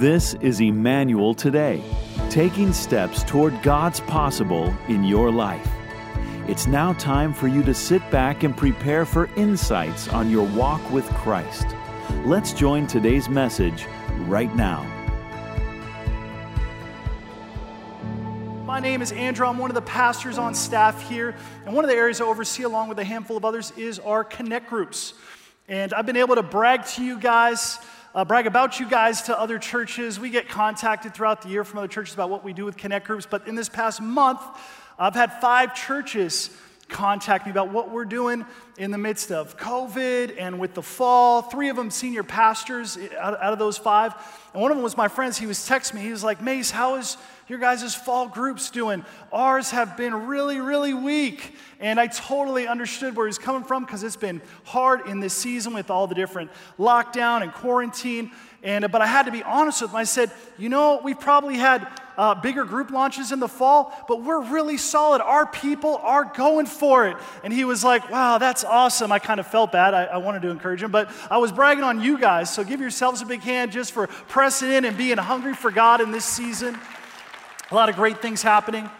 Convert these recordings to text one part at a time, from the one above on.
This is Emmanuel Today, taking steps toward God's possible in your life. It's now time for you to sit back and prepare for insights on your walk with Christ. Let's join today's message right now. My name is Andrew. I'm one of the pastors on staff here. And one of the areas I oversee, along with a handful of others, is our connect groups. And I've been able to brag to you guys uh, brag about you guys to other churches. We get contacted throughout the year from other churches about what we do with connect groups. But in this past month, I've had five churches contact me about what we're doing in the midst of COVID and with the fall. Three of them senior pastors out, out of those five. And one of them was my friends. He was texting me. He was like, Mace, how is your guys' fall groups doing? Ours have been really, really weak. And I totally understood where he's coming from because it's been hard in this season with all the different lockdown and quarantine. And, but I had to be honest with him. I said, you know, we've probably had uh, bigger group launches in the fall, but we're really solid. Our people are going for it. And he was like, wow, that's awesome. I kind of felt bad. I, I wanted to encourage him, but I was bragging on you guys. So give yourselves a big hand just for pressing in and being hungry for God in this season. A lot of great things happening.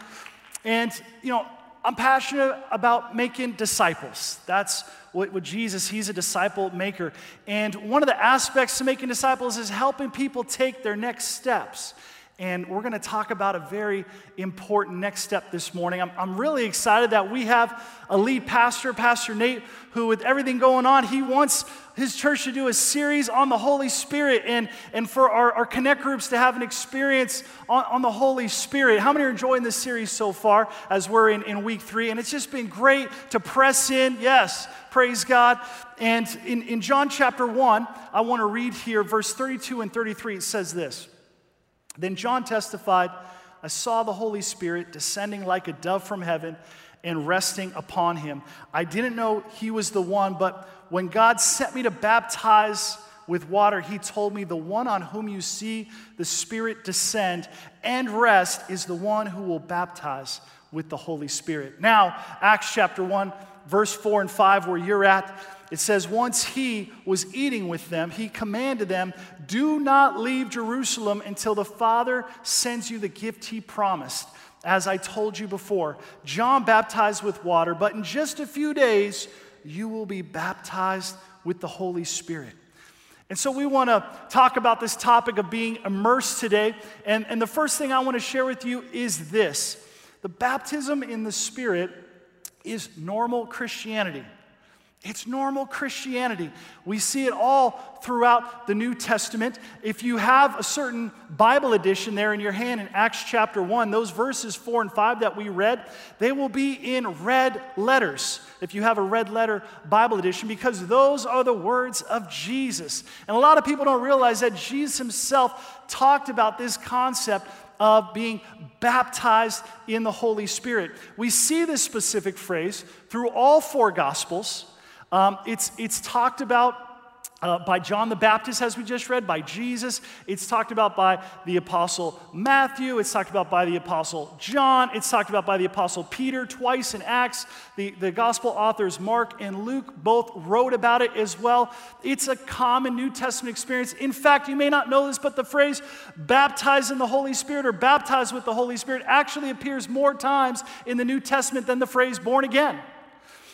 And, you know, I'm passionate about making disciples. That's what, what, Jesus, he's a disciple maker. And one of the aspects to making disciples is helping people take their next steps. And we're going to talk about a very important next step this morning. I'm, I'm really excited that we have a lead pastor, Pastor Nate, who, with everything going on, he wants his church to do a series on the Holy Spirit and, and for our, our connect groups to have an experience on, on the Holy Spirit. How many are enjoying this series so far as we're in, in week three? And it's just been great to press in. Yes, praise God. And in, in John chapter 1, I want to read here verse 32 and 33. It says this. Then John testified, I saw the Holy Spirit descending like a dove from heaven and resting upon him. I didn't know he was the one, but when God sent me to baptize with water, he told me, The one on whom you see the Spirit descend and rest is the one who will baptize with the Holy Spirit. Now, Acts chapter 1, verse 4 and 5, where you're at, it says, Once he was eating with them, he commanded them, Do not leave Jerusalem until the Father sends you the gift he promised. As I told you before, John baptized with water, but in just a few days, you will be baptized with the Holy Spirit. And so we want to talk about this topic of being immersed today. And, and the first thing I want to share with you is this the baptism in the Spirit is normal Christianity. It's normal Christianity. We see it all throughout the New Testament. If you have a certain Bible edition there in your hand in Acts chapter 1, those verses 4 and 5 that we read, they will be in red letters if you have a red letter Bible edition because those are the words of Jesus. And a lot of people don't realize that Jesus himself talked about this concept of being baptized in the Holy Spirit. We see this specific phrase through all four Gospels. Um, it's, it's talked about uh, by John the Baptist, as we just read, by Jesus. It's talked about by the Apostle Matthew. It's talked about by the Apostle John. It's talked about by the Apostle Peter twice in Acts. The, the Gospel authors, Mark and Luke, both wrote about it as well. It's a common New Testament experience. In fact, you may not know this, but the phrase baptized in the Holy Spirit or baptized with the Holy Spirit actually appears more times in the New Testament than the phrase born again.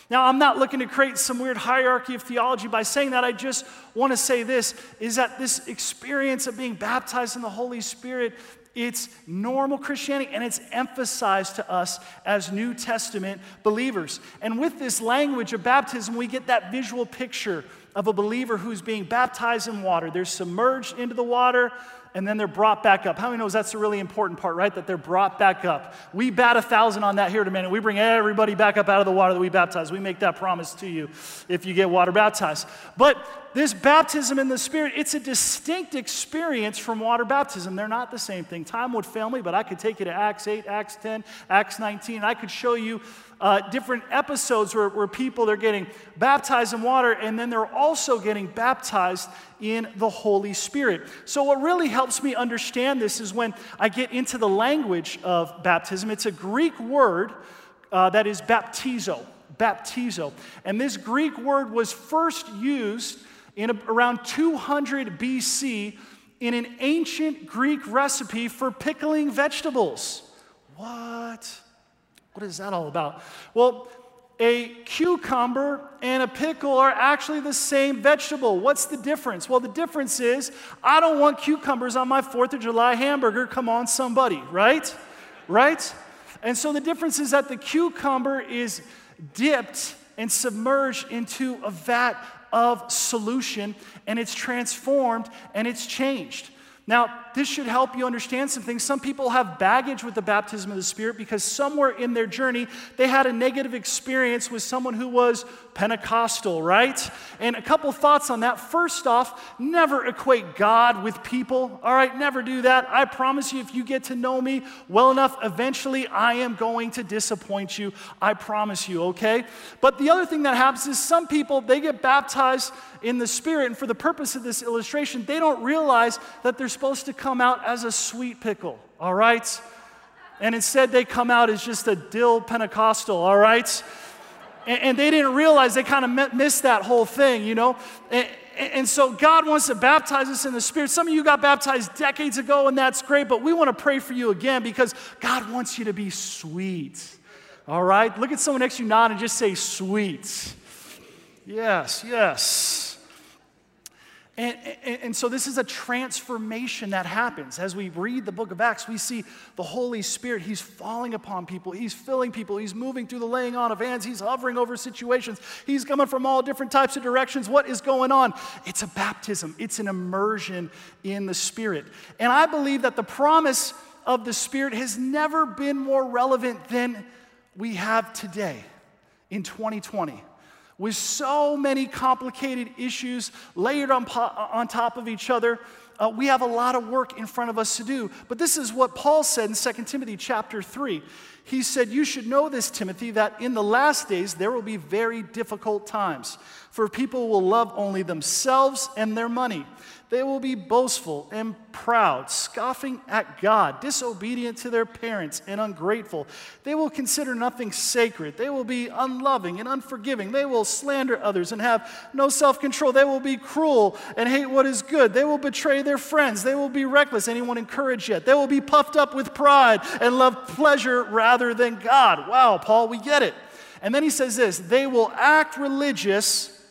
Now, I'm not looking to create some weird hierarchy of theology by saying that. I just want to say this is that this experience of being baptized in the Holy Spirit, it's normal Christianity and it's emphasized to us as New Testament believers. And with this language of baptism, we get that visual picture of a believer who's being baptized in water. They're submerged into the water, and then they're brought back up. How many knows that's a really important part, right? That they're brought back up. We bat a thousand on that here in a minute. We bring everybody back up out of the water that we baptize. We make that promise to you if you get water baptized. But this baptism in the Spirit, it's a distinct experience from water baptism. They're not the same thing. Time would fail me, but I could take you to Acts 8, Acts 10, Acts 19. I could show you uh, different episodes where, where people they're getting baptized in water and then they're also getting baptized in the Holy Spirit. So, what really helps me understand this is when I get into the language of baptism. It's a Greek word uh, that is baptizo. Baptizo. And this Greek word was first used in a, around 200 BC in an ancient Greek recipe for pickling vegetables. What? What is that all about? Well, a cucumber and a pickle are actually the same vegetable. What's the difference? Well, the difference is I don't want cucumbers on my 4th of July hamburger. Come on, somebody, right? Right? And so the difference is that the cucumber is dipped and submerged into a vat of solution and it's transformed and it's changed. Now, this should help you understand some things. Some people have baggage with the baptism of the Spirit because somewhere in their journey they had a negative experience with someone who was Pentecostal, right? And a couple thoughts on that. First off, never equate God with people, all right? Never do that. I promise you, if you get to know me well enough, eventually I am going to disappoint you. I promise you, okay? But the other thing that happens is some people, they get baptized in the Spirit, and for the purpose of this illustration, they don't realize that they're supposed to come out as a sweet pickle, all right? And instead, they come out as just a dill Pentecostal, all right? And, and they didn't realize they kind of missed that whole thing, you know? And, and so God wants to baptize us in the Spirit. Some of you got baptized decades ago, and that's great, but we want to pray for you again because God wants you to be sweet. All right? Look at someone next to you, nod, and just say, sweet. Yes, yes. And, and, and, so, this is a transformation that happens. As we read the book of Acts, we see the Holy Spirit. He's falling upon people, He's filling people, He's moving through the laying on of hands, He's hovering over situations, He's coming from all different types of directions. What is going on? It's a baptism, it's an immersion in the Spirit. And I believe that the promise of the Spirit has never been more relevant than we have today in 2020 with so many complicated issues layered on, on top of each other. Uh, we have a lot of work in front of us to do. But this is what Paul said in 2 Timothy chapter 3. He said, You should know this, Timothy, that in the last days there will be very difficult times, for people will love only themselves and their money. They will be boastful and proud, scoffing at God, disobedient to their parents, and ungrateful. They will consider nothing sacred. They will be unloving and unforgiving. They will slander others and have no self control. They will be cruel and hate what is good. They will betray their friends. They will be reckless. Anyone encouraged yet? They will be puffed up with pride and love pleasure rather than God. Wow, Paul, we get it. And then he says this they will act religious,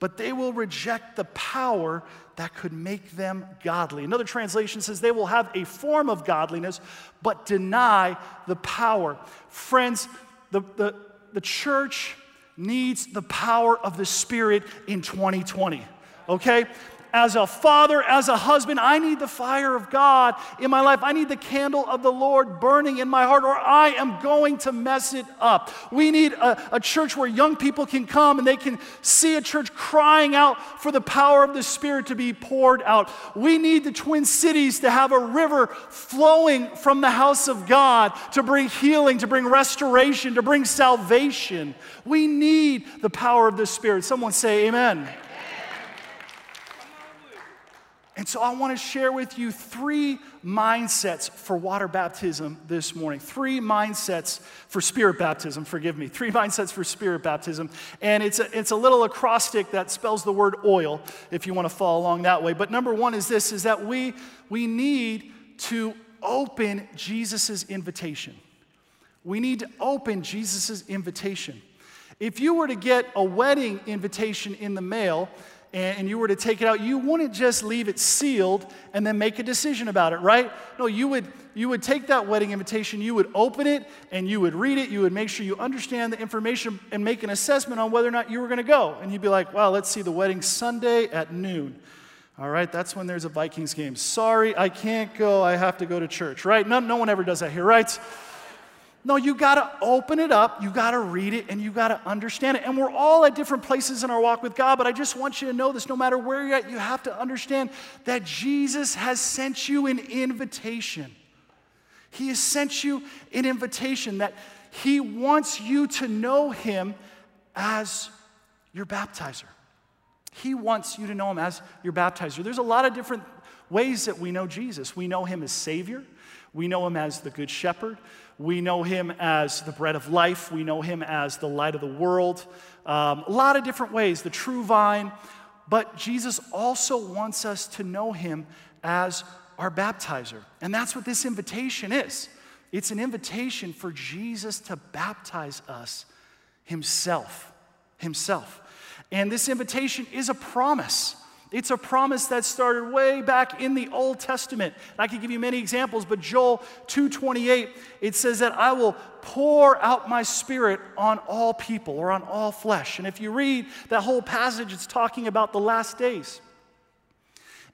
but they will reject the power that could make them godly. Another translation says they will have a form of godliness, but deny the power. Friends, the, the, the church needs the power of the Spirit in 2020, okay? As a father, as a husband, I need the fire of God in my life. I need the candle of the Lord burning in my heart, or I am going to mess it up. We need a, a, church where young people can come and they can see a church crying out for the power of the Spirit to be poured out. We need the Twin Cities to have a river flowing from the house of God to bring healing, to bring restoration, to bring salvation. We need the power of the Spirit. Someone say, Amen. And so I want to share with you three mindsets for water baptism this morning. Three mindsets for spirit baptism, forgive me. Three mindsets for spirit baptism. And it's a, it's a little acrostic that spells the word oil, if you want to follow along that way. But number one is this, is that we, we need to open Jesus' invitation. We need to open Jesus' invitation. If you were to get a wedding invitation in the mail, and you were to take it out, you wouldn't just leave it sealed and then make a decision about it, right? No, you would, you would take that wedding invitation, you would open it, and you would read it. You would make sure you understand the information and make an assessment on whether or not you were going to go. And you'd be like, well, let's see the wedding Sunday at noon. All right, that's when there's a Vikings game. Sorry, I can't go. I have to go to church, right? No, no one ever does that here, right? No, you got to open it up, you got to read it, and you got to understand it. And we're all at different places in our walk with God, but I just want you to know this no matter where you're at, you have to understand that Jesus has sent you an invitation. He has sent you an invitation that He wants you to know Him as your baptizer. He wants you to know Him as your baptizer. There's a lot of different ways that we know Jesus. We know Him as Savior, we know Him as the Good Shepherd. We know him as the bread of life. We know him as the light of the world. Um, a lot of different ways, the true vine. but Jesus also wants us to know him as our baptizer. And that's what this invitation is it's an invitation for Jesus to baptize us himself. Himself. And this invitation is a promise. It's a promise that started way back in the Old Testament. And I could give you many examples, but Joel 2:28 it says that I will pour out my spirit on all people or on all flesh. And if you read that whole passage it's talking about the last days.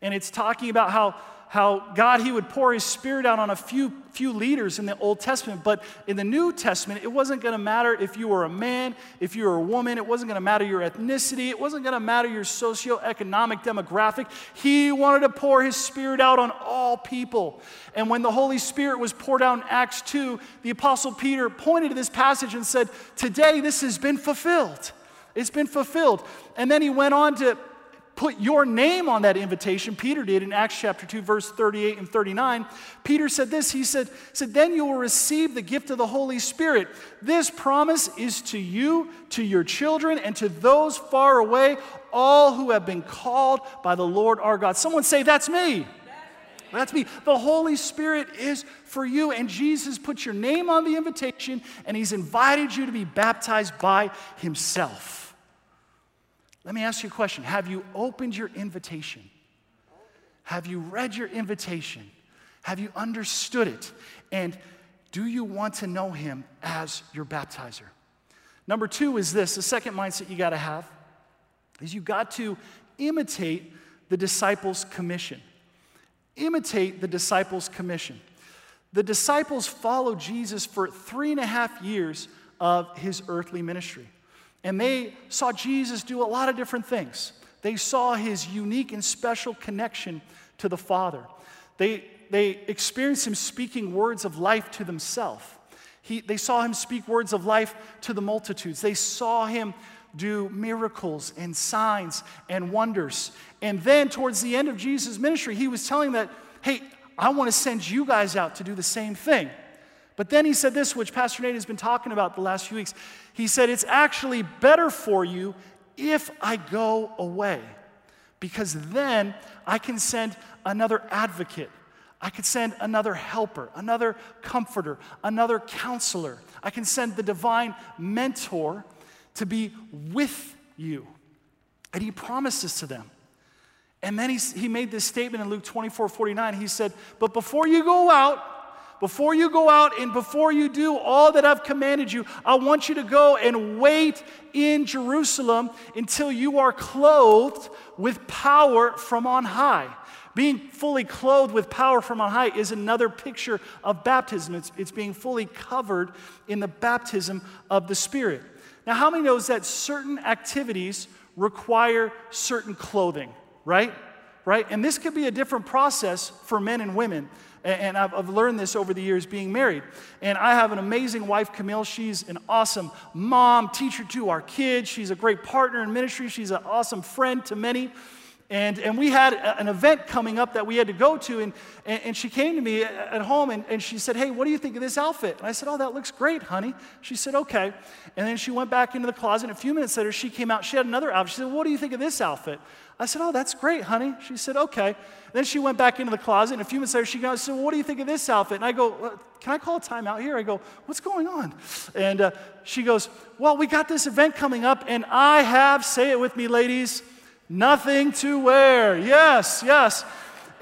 And it's talking about how how God, He would pour His Spirit out on a few, few leaders in the Old Testament. But in the New Testament, it wasn't going to matter if you were a man, if you were a woman, it wasn't going to matter your ethnicity, it wasn't going to matter your socioeconomic demographic. He wanted to pour His Spirit out on all people. And when the Holy Spirit was poured out in Acts 2, the Apostle Peter pointed to this passage and said, Today this has been fulfilled. It's been fulfilled. And then he went on to put your name on that invitation. Peter did in Acts chapter 2, verse 38 and 39. Peter said this He said, said, Then you will receive the gift of the Holy Spirit. This promise is to you, to your children, and to those far away, all who have been called by the Lord our God. Someone say, That's me. That's me. The Holy Spirit is for you, and Jesus put your name on the invitation, and He's invited you to be baptized by Himself. Let me ask you a question Have you opened your invitation? Have you read your invitation? Have you understood it? And do you want to know Him as your baptizer? Number two is this the second mindset you got to have is you got to imitate the disciples' commission. Imitate the disciples' commission. The disciples followed Jesus for three and a half years of his earthly ministry. And they saw Jesus do a lot of different things. They saw his unique and special connection to the Father. They, they experienced him speaking words of life to themselves. He, they saw him speak words of life to the multitudes. They saw him do miracles and signs and wonders. And then, towards the end of Jesus' ministry, he was telling that, hey, I want to send you guys out to do the same thing. But then he said this, which Pastor Nate has been talking about the last few weeks. He said, It's actually better for you if I go away, because then I can send another advocate. I could send another helper, another comforter, another counselor. I can send the divine mentor to be with you. And he promised this to them. And then he, he made this statement in Luke 24 49. He said, But before you go out, before you go out and before you do all that I've commanded you, I want you to go and wait in Jerusalem until you are clothed with power from on high. Being fully clothed with power from on high is another picture of baptism. It's, it's being fully covered in the baptism of the Spirit. Now, how many knows that certain activities require certain clothing, right? Right? And this could be a different process for men and women. And I've, learned this over the years being married. And I have an amazing wife, Camille. She's an awesome mom, teacher to our kids. She's a great partner in ministry. She's an awesome friend to many. And, and we had an event coming up that we had to go to. And, and, and she came to me at home and, and she said, Hey, what do you think of this outfit? And I said, Oh, that looks great, honey. She said, Okay. And then she went back into the closet. And a few minutes later, she came out. She had another outfit. She said, What do you think of this outfit? I said, Oh, that's great, honey. She said, Okay. Then she went back into the closet, and a few minutes later, she goes, So, what do you think of this outfit? And I go, Can I call a timeout here? I go, What's going on? And uh, she goes, Well, we got this event coming up, and I have, say it with me, ladies, nothing to wear. Yes, yes.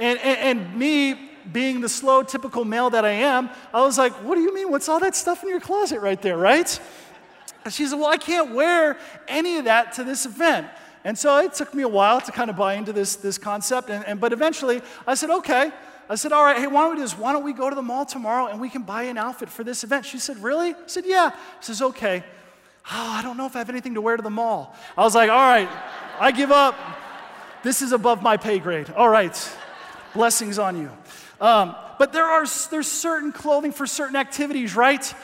And, and, and me, being the slow, typical male that I am, I was like, What do you mean? What's all that stuff in your closet right there, right? And she said, Well, I can't wear any of that to this event. And so it took me a while to kind of buy into this, this concept. And, and, but eventually I said, okay. I said, all right, hey, why don't we do this? Why don't we go to the mall tomorrow and we can buy an outfit for this event? She said, really? I said, yeah. She says, okay. Oh, I don't know if I have anything to wear to the mall. I was like, all right, I give up. This is above my pay grade. All right. Blessings on you. Um, but there are there's certain clothing for certain activities, right?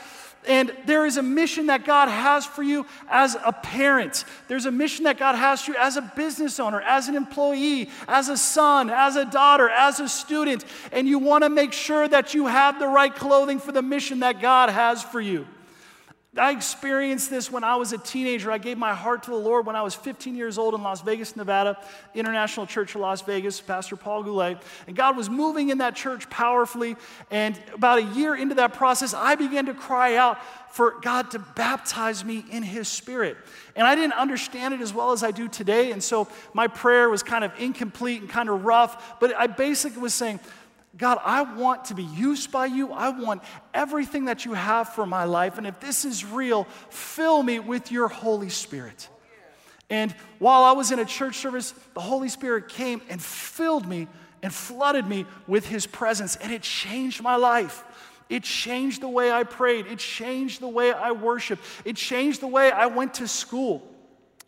And there is a mission that God has for you as a parent. There's a mission that God has for you as a business owner, as an employee, as a son, as a daughter, as a student. And you want to make sure that you have the right clothing for the mission that God has for you. I experienced this when I was a teenager. I gave my heart to the Lord when I was 15 years old in Las Vegas, Nevada, International Church of Las Vegas, Pastor Paul Goulet. And God was moving in that church powerfully. And about a year into that process, I began to cry out for God to baptize me in His Spirit. And I didn't understand it as well as I do today. And so my prayer was kind of incomplete and kind of rough. But I basically was saying, God, I want to be used by you. I want everything that you have for my life. And if this is real, fill me with your Holy Spirit. And while I was in a church service, the Holy Spirit came and filled me and flooded me with his presence. And it changed my life. It changed the way I prayed. It changed the way I worshiped. It changed the way I went to school.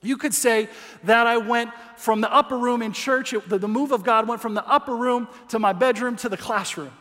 You could say that I went from the upper room in church, it, the, the, move of God went from the upper room to my bedroom to the classroom.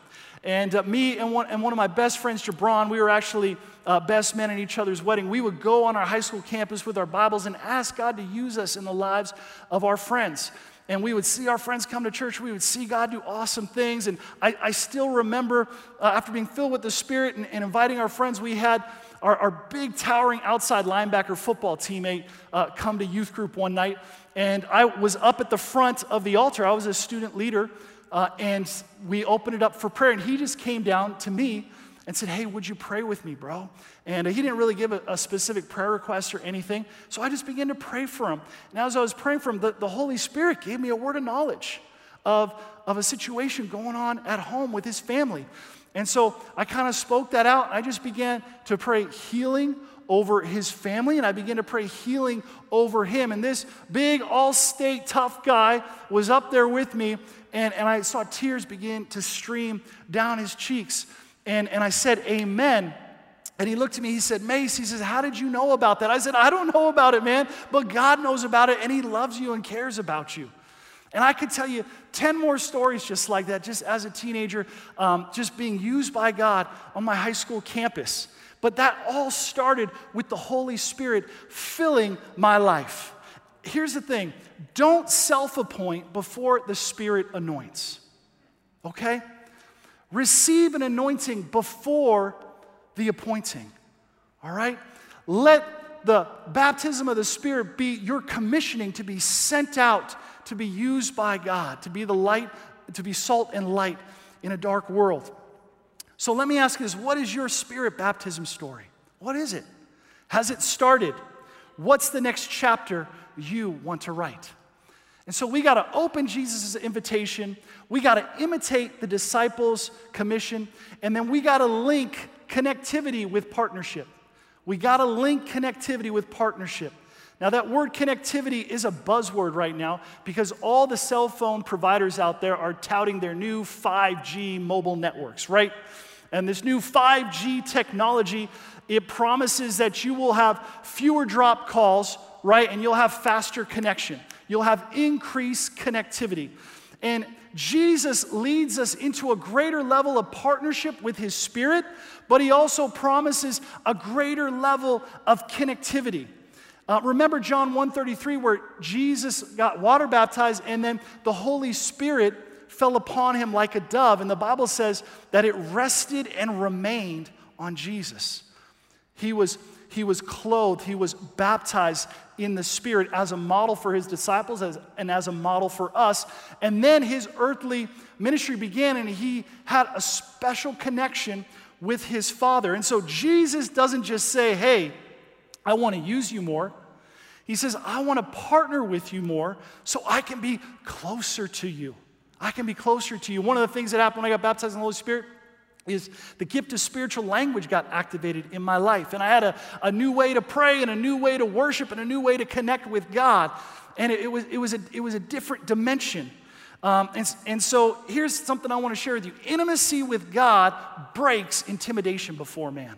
And uh, me and one, and one of my best friends, Jabron, we were actually uh, best men in each other's wedding. We would go on our high school campus with our Bibles and ask God to use us in the lives of our friends. And we would see our friends come to church. We would see God do awesome things. And I, I still remember uh, after being filled with the Spirit and, and inviting our friends, we had our, our big, towering outside linebacker football teammate uh, come to youth group one night. And I was up at the front of the altar. I was a student leader. Uh, and we opened it up for prayer. And he just came down to me and said, Hey, would you pray with me, bro? And he didn't really give a, a, specific prayer request or anything. So I just began to pray for him. And as I was praying for him, the, the Holy Spirit gave me a word of knowledge of, of a situation going on at home with his family. And so I kind of spoke that out. I just began to pray healing over his family, and I began to pray healing over him. And this big, all state tough guy was up there with me, and, and I saw tears begin to stream down his cheeks. And, and I said, Amen. And he looked at me, he said, Mace, he says, How did you know about that? I said, I don't know about it, man, but God knows about it, and he loves you and cares about you. And I could tell you 10 more stories just like that, just as a teenager, um, just being used by God on my high school campus. But that all started with the Holy Spirit filling my life. Here's the thing don't self appoint before the Spirit anoints, okay? Receive an anointing before the appointing, all right? Let the baptism of the Spirit be your commissioning to be sent out to be used by God, to be the light, to be salt and light in a dark world. So let me ask you this what is your spirit baptism story? What is it? Has it started? What's the next chapter you want to write? And so we got to open Jesus' invitation. We got to imitate the disciples' commission. And then we got to link connectivity with partnership. We got to link connectivity with partnership. Now, that word connectivity is a buzzword right now because all the cell phone providers out there are touting their new 5G mobile networks, right? And this new 5G technology, it promises that you will have fewer drop calls, right? And you'll have faster connection. You'll have increased connectivity. And Jesus leads us into a greater level of partnership with his spirit, but he also promises a greater level of connectivity. Uh, remember John 1:33 where Jesus got water baptized and then the Holy Spirit fell upon him like a dove and the Bible says that it rested and remained on Jesus. He was he was clothed, he was baptized in the Spirit as a model for his disciples as, and as a model for us. And then his earthly ministry began, and he had a special connection with his Father. And so Jesus doesn't just say, Hey, I want to use you more. He says, I want to partner with you more so I can be closer to you. I can be closer to you. One of the things that happened when I got baptized in the Holy Spirit is the gift of spiritual language got activated in my life. And I had a, a new way to pray and a new way to worship and a new way to connect with God. And it, it was, it, was, a, it was a different dimension. Um, and, and so here's something I want to share with you intimacy with God breaks intimidation before man.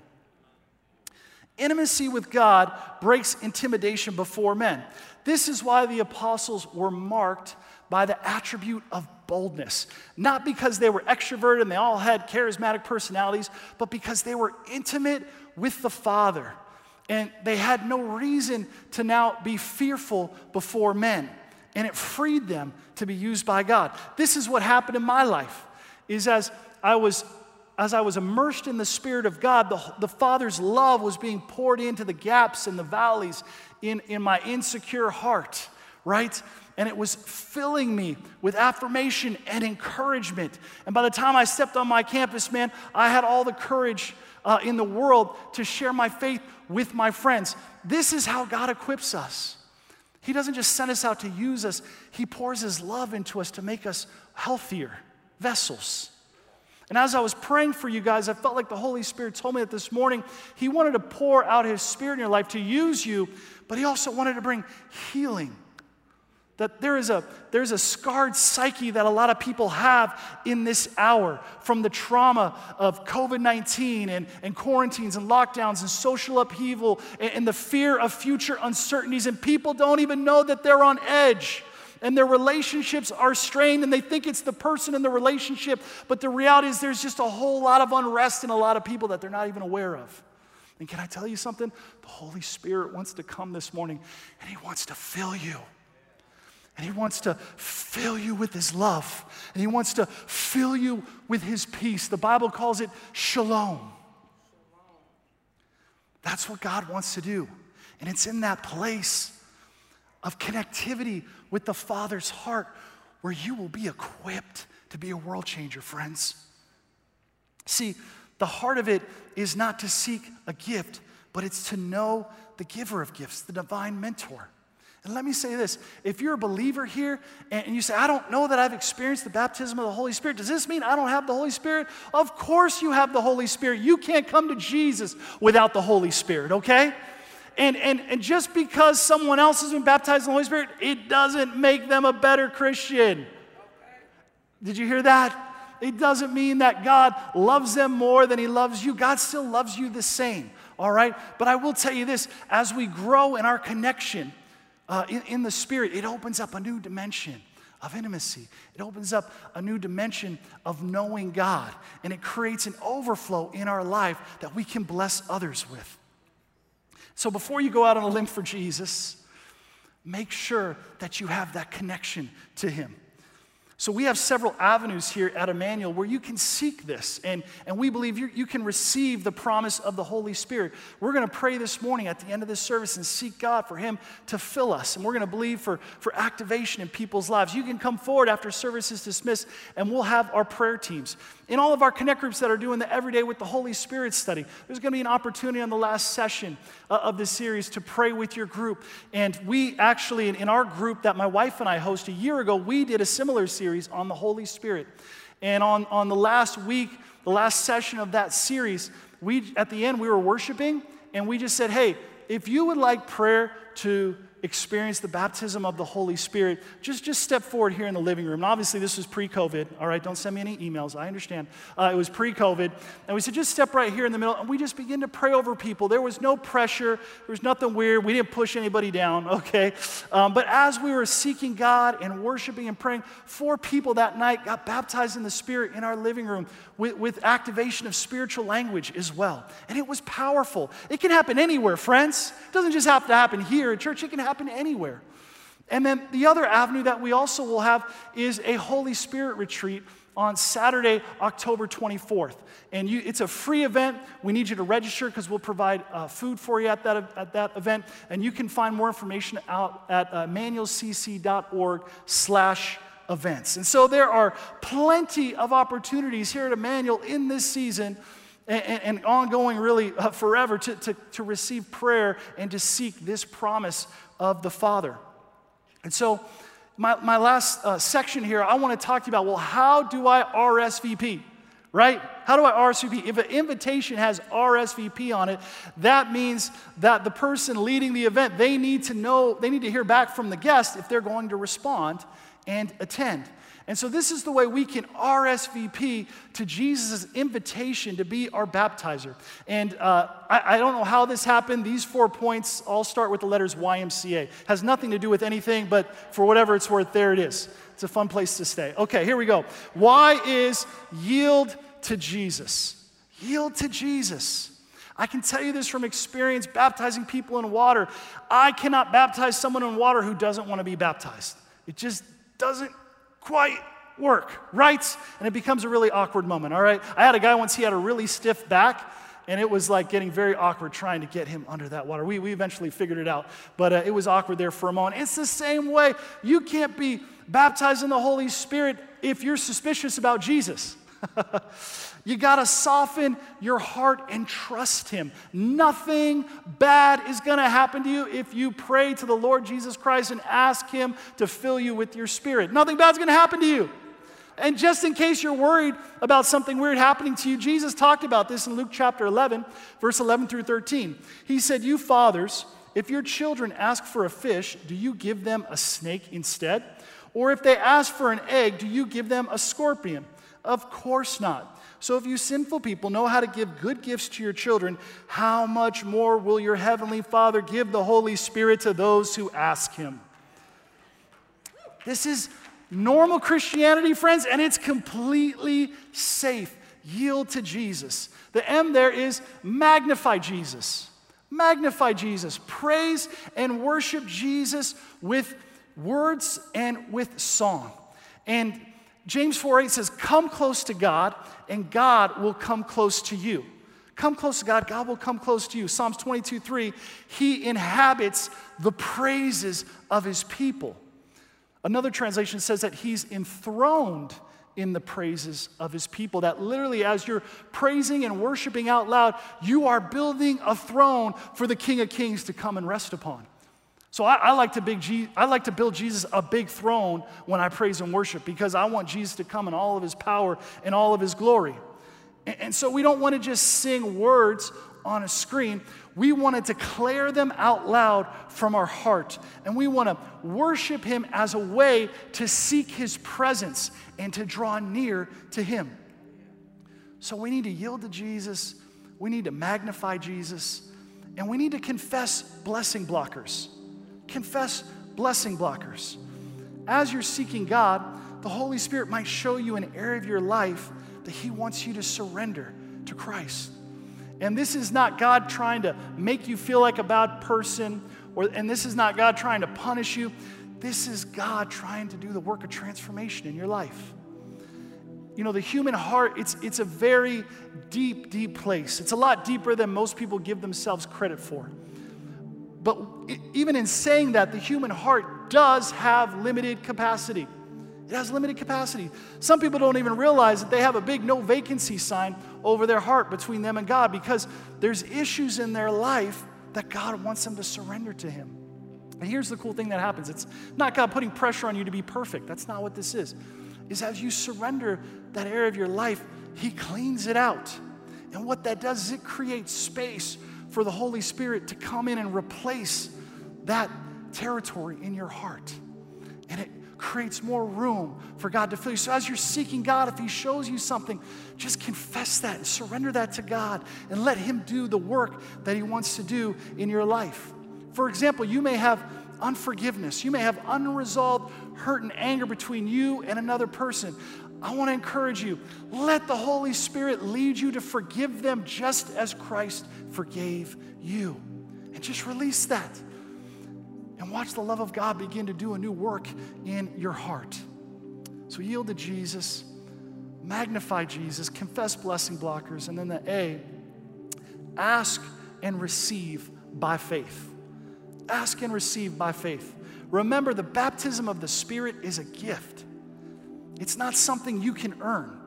Intimacy with God breaks intimidation before men. This is why the apostles were marked by the attribute of boldness. Not because they were extroverted and they all had charismatic personalities, but because they were intimate with the Father. And they had no reason to now be fearful before men. And it freed them to be used by God. This is what happened in my life. Is as I was as I was immersed in the Spirit of God, the, the Father's love was being poured into the gaps and the valleys in, in my insecure heart, right? And it was filling me with affirmation and encouragement. And by the time I stepped on my campus, man, I had all the courage uh, in the world to share my faith with my friends. This is how God equips us. He doesn't just send us out to use us, He pours His love into us to make us healthier vessels. And as I was praying for you guys, I felt like the Holy Spirit told me that this morning He wanted to pour out His Spirit in your life to use you, but He also wanted to bring healing that there is a there's a scarred psyche that a lot of people have in this hour from the trauma of covid-19 and, and quarantines and lockdowns and social upheaval and, and the fear of future uncertainties. And people don't even know that they're on edge and their relationships are strained and they think it's the person in the relationship. But the reality is there's just a whole lot of unrest in a lot of people that they're not even aware of. And can i tell you something? The holy spirit wants to come this morning and he wants to fill you and He wants to fill you with His love. And He wants to fill you with His peace. The Bible calls it shalom. That's what God wants to do. And it's in that place of connectivity with the Father's heart where you will be equipped to be a world changer, friends. See, the heart of it is not to seek a gift, but it's to know the giver of gifts, the divine mentor. And let me say this if you're a believer here and you say, I don't know that I've experienced the baptism of the Holy Spirit, does this mean I don't have the Holy Spirit? Of course you have the Holy Spirit. You can't come to Jesus without the Holy Spirit, okay? And, and, and just because someone else has been baptized in the Holy Spirit, it doesn't make them a better Christian. Did you hear that? It doesn't mean that God loves them more than He loves you. God still loves you the same, all right? But I will tell you this as we grow in our connection, uh, in, in the Spirit, it opens up a new dimension of intimacy. It opens up a new dimension of knowing God, and it creates an overflow in our life that we can bless others with. So before you go out on a limb for Jesus, make sure that you have that connection to Him. So we have several avenues here at Emmanuel where you can seek this, and, and we believe you, you can receive the promise of the Holy Spirit. We're going to pray this morning at the end of this service and seek God for Him to fill us, and we're going to believe for, for activation in people's lives. You can come forward after service is dismissed, and we'll have our prayer teams. In all of our connect groups that are doing the Everyday with the Holy Spirit study, there's going to be an opportunity on the last session uh, of this series to pray with your group. And we actually, in, in our group that my wife and I host a year ago, we did a similar series on the Holy Spirit. And on, on the last week, the last session of that series, we at the end we were worshiping and we just said, hey, if you would like prayer to experience the baptism of the Holy Spirit, just, just step forward here in the living room. And obviously, this was pre COVID, all right? Don't send me any emails, I understand. Uh, it was pre COVID. And we said, just step right here in the middle. And we just begin to pray over people. There was no pressure, there was nothing weird. We didn't push anybody down, okay? Um, but as we were seeking God and worshiping and praying, four people that night got baptized in the Spirit in our living room with, with activation of spiritual language as well. And it was powerful. It can happen anywhere, friends. It doesn't just have to happen here at church, it can happen anywhere. And then the other avenue that we also will have is a Holy Spirit retreat on Saturday, October 24th. And you, it's a free event. We need you to register because we'll provide uh, food for you at that, at that event. And you can find more information out at uh, emmanuelcc.org slash events. And so there are plenty of opportunities here at Emmanuel in this season and, and ongoing really uh, forever to, to, to receive prayer and to seek this promise of the Father. And so, my, my last uh, section here, I want to talk to you about well, how do I RSVP? Right? How do I RSVP? If an invitation has RSVP on it, that means that the person leading the event, they need to know, they need to hear back from the guest if they're going to respond and attend. And so, this is the way we can RSVP to Jesus' invitation to be our baptizer. And uh, I, I, don't know how this happened. These four points all start with the letters YMCA. Has nothing to do with anything, but for whatever it's worth, there it is. It's a fun place to stay. Okay, here we go. Y is yield to Jesus? Yield to Jesus. I can tell you this from experience baptizing people in water. I cannot baptize someone in water who doesn't want to be baptized. It just doesn't quite work, right? And it becomes a really awkward moment, all right? I had a guy once, he had a really stiff back, and it was like getting very awkward trying to get him under that water. We, we eventually figured it out, but uh, it was awkward there for a moment. It's the same way. You can't be baptized in the Holy Spirit if you're suspicious about Jesus. you got to soften your heart and trust Him. Nothing bad is going to happen to you if you pray to the Lord Jesus Christ and ask Him to fill you with your spirit. Nothing bad's going to happen to you. And just in case you're worried about something weird happening to you, Jesus talked about this in Luke chapter 11, verse 11 through 13. He said, You fathers, if your children ask for a fish, do you give them a snake instead? Or if they ask for an egg, do you give them a scorpion? Of course not. So if you sinful people know how to give good gifts to your children, how much more will your heavenly Father give the Holy Spirit to those who ask him? This is normal Christianity, friends, and it's completely safe. Yield to Jesus. The M there is magnify Jesus. Magnify Jesus. Praise and worship Jesus with words and with song. And James 4 8 says, Come close to God, and God will come close to you. Come close to God, God will come close to you. Psalms 22 3, He inhabits the praises of His people. Another translation says that He's enthroned in the praises of his people. That literally, as you're praising and worshiping out loud, you are building a throne for the King of Kings to come and rest upon. So I, I, like to big Je- I like to build Jesus a big throne when I praise and worship because I want Jesus to come in all of his power and all of his glory. And, and so we don't want to just sing words on a screen. We want to declare them out loud from our heart. And we want to worship him as a way to seek his presence and to draw near to him. So we need to yield to Jesus. We need to magnify Jesus. And we need to confess blessing blockers confess blessing blockers. As you're seeking God, the Holy Spirit might show you an area of your life that He wants you to surrender to Christ. And this is not God trying to make you feel like a bad person, or, and this is not God trying to punish you. This is God trying to do the work of transformation in your life. You know, the human heart, it's, it's a very deep, deep place. It's a lot deeper than most people give themselves credit for. But even in saying that, the human heart does have limited capacity. It has limited capacity. Some people don't even realize that they have a big no vacancy sign over their heart between them and God because there's issues in their life that God wants them to surrender to Him. And here's the cool thing that happens it's not God putting pressure on you to be perfect. That's not what this is. Is as you surrender that area of your life, He cleans it out. And what that does is it creates space for the Holy Spirit to come in and replace that territory in your heart. And it creates more room for God to fill you. So, as you're seeking God, if He shows you something, just confess that and surrender that to God and let Him do the work that He wants to do in your life. For example, you may have unforgiveness, you may have unresolved hurt and anger between you and another person. I want to encourage you let the Holy Spirit lead you to forgive them just as Christ forgave you. And just release that. And watch the love of God begin to do a new work in your heart. So yield to Jesus, magnify Jesus, confess blessing blockers, and then the A, ask and receive by faith. Ask and receive by faith. Remember, the baptism of the Spirit is a gift. It's not something you can earn.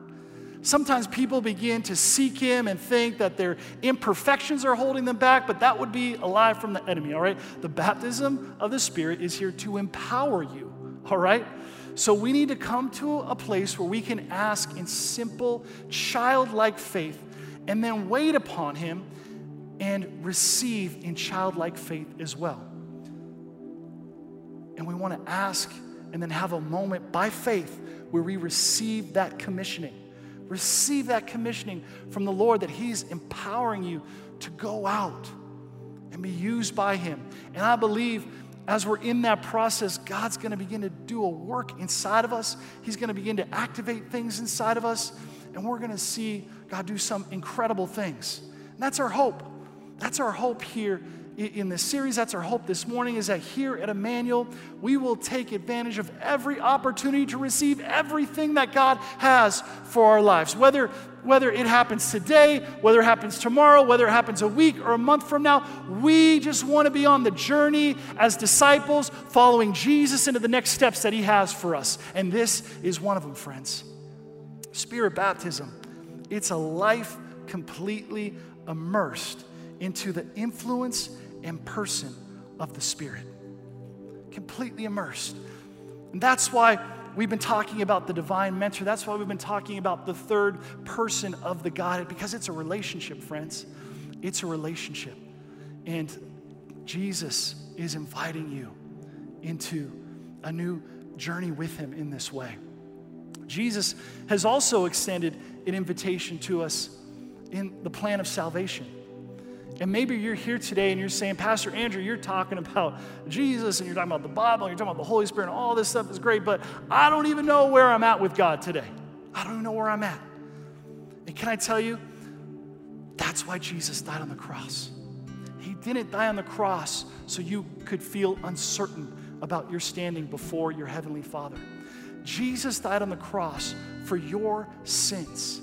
Sometimes people begin to seek Him and think that their imperfections are holding them back, but that would be a lie from the enemy, all right? The baptism of the Spirit is here to empower you, all right? So we need to come to a place where we can ask in simple, childlike faith and then wait upon Him and receive in childlike faith as well. And we want to ask and then have a moment by faith where we receive that commissioning. Receive that commissioning from the Lord that He's empowering you to go out and be used by Him. And I believe as we're in that process, God's going to begin to do a work inside of us. He's going to begin to activate things inside of us, and we're going to see God do some incredible things. And that's our hope. That's our hope here in this series. That's our hope this morning is that here at Emmanuel, we will take advantage of every opportunity to receive everything that God has for our lives. Whether, whether it happens today, whether it happens tomorrow, whether it happens a week or a month from now, we just want to be on the journey as disciples, following Jesus into the next steps that He has for us. And this is one of them, friends. Spirit baptism, it's a life completely immersed into the influence and person of the Spirit. Completely immersed. And that's why we've been talking about the divine mentor. That's why we've been talking about the third person of the Godhead, because it's a relationship, friends. It's a relationship. And Jesus is inviting you into a new journey with Him in this way. Jesus has also extended an invitation to us in the plan of salvation. And maybe you're here today and you're saying, Pastor Andrew, you're talking about Jesus and you're talking about the Bible and you're talking about the Holy Spirit and all this stuff is great, but I don't even know where I'm at with God today. I don't even know where I'm at. And can I tell you, that's why Jesus died on the cross. He didn't die on the cross so you could feel uncertain about your standing before your Heavenly Father. Jesus died on the cross for your sins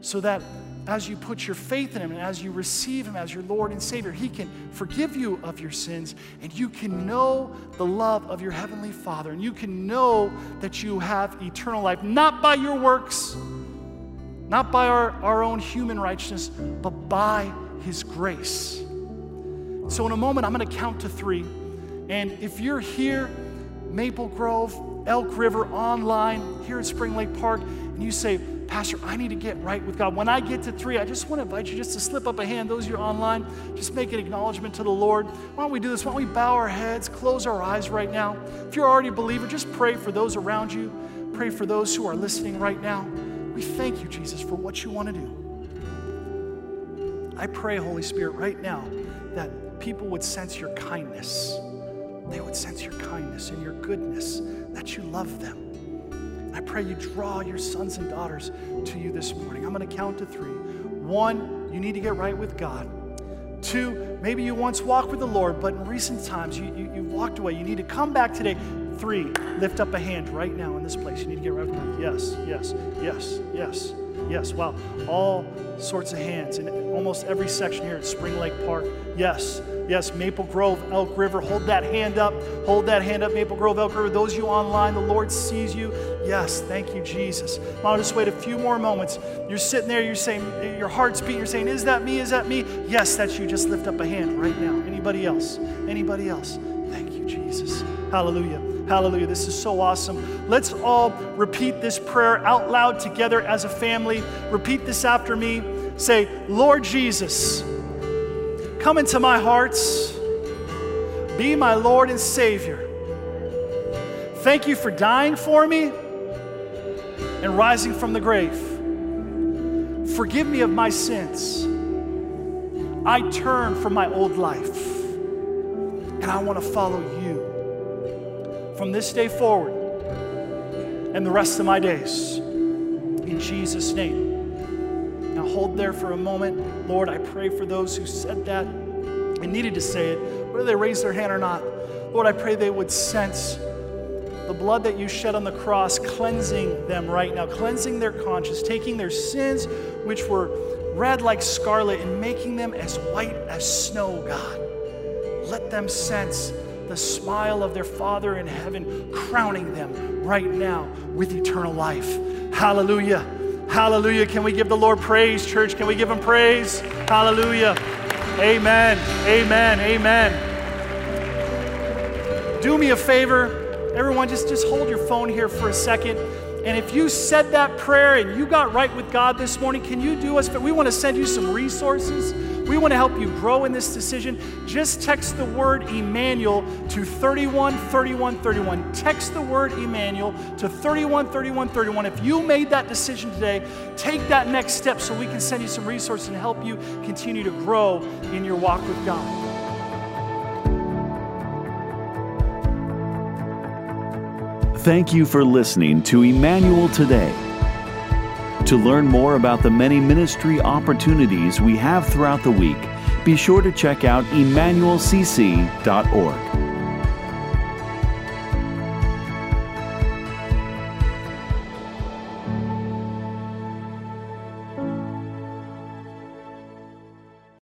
so that as you put your faith in Him and as you receive Him as your Lord and Savior, He can forgive you of your sins and you can know the love of your Heavenly Father and you can know that you have eternal life, not by your works, not by our, our own human righteousness, but by His grace. So, in a moment, I'm going to count to three. And if you're here, Maple Grove, Elk River, online, here at Spring Lake Park, and you say, Pastor, I need to get right with God. When I get to three, I just want to invite you just to slip up a hand. Those of you online, just make an acknowledgement to the Lord. Why don't we do this? Why don't we bow our heads, close our eyes right now? If you're already a believer, just pray for those around you. Pray for those who are listening right now. We thank you, Jesus, for what you want to do. I pray, Holy Spirit, right now that people would sense your kindness. They would sense your kindness and your goodness, that you love them I pray you draw your sons and daughters to you this morning. I'm going to count to three. One, you need to get right with God. Two, maybe you once walked with the Lord, but in recent times you, you, you walked away. You need to come back today. Three, lift up a hand right now in this place. You need to get right with God. Yes, yes, yes, yes, yes. Wow. All sorts of hands in almost every section here at Spring Lake Park. Yes, Yes, Maple Grove, Elk River. Hold that hand up. Hold that hand up, Maple Grove, Elk River. Those you online, the Lord sees you. Yes, thank you, Jesus. I'll just wait a few more moments. You're sitting there, you're saying, your heart's beating, you're saying, Is that me? Is that me? Yes, that's you. Just lift up a hand right now. Anybody else? Anybody else? Thank you, Jesus. Hallelujah. Hallelujah. This is so awesome. Let's all repeat this prayer out loud together as a family. Repeat this after me. Say, Lord Jesus, Come into my hearts. Be my Lord and Savior. Thank you for dying for me and rising from the grave. Forgive me of my sins. I turn from my old life and I want to follow you from this day forward and the rest of my days. In Jesus' name. Now hold there for a moment. Lord, I pray for those who said that and needed to say it, whether they raised their hand or not. Lord, I pray they would sense the blood that you shed on the cross cleansing them right now, cleansing their conscience, taking their sins, which were red like scarlet, and making them as white as snow, God. Let them sense the smile of their Father in heaven crowning them right now with eternal life. Hallelujah. Hallelujah. Can we give the Lord praise, church? Can we give him praise? Hallelujah. Amen. Amen. Amen. Do me a favor. Everyone, just, just hold your phone here for a second. And if you said that prayer and you got right with God this morning, can you do us? We want to send you some resources we want to help you grow in this decision. Just text the word Emmanuel to 31 31 31. Text the word Emmanuel to 31 31 31. If you made that decision today, take that next step so we can send you some resources and help you continue to grow in your walk with God. Thank you for listening to Emmanuel Today. To learn more about the many ministry opportunities we have throughout the week, be sure to check out emmanuelcc.org.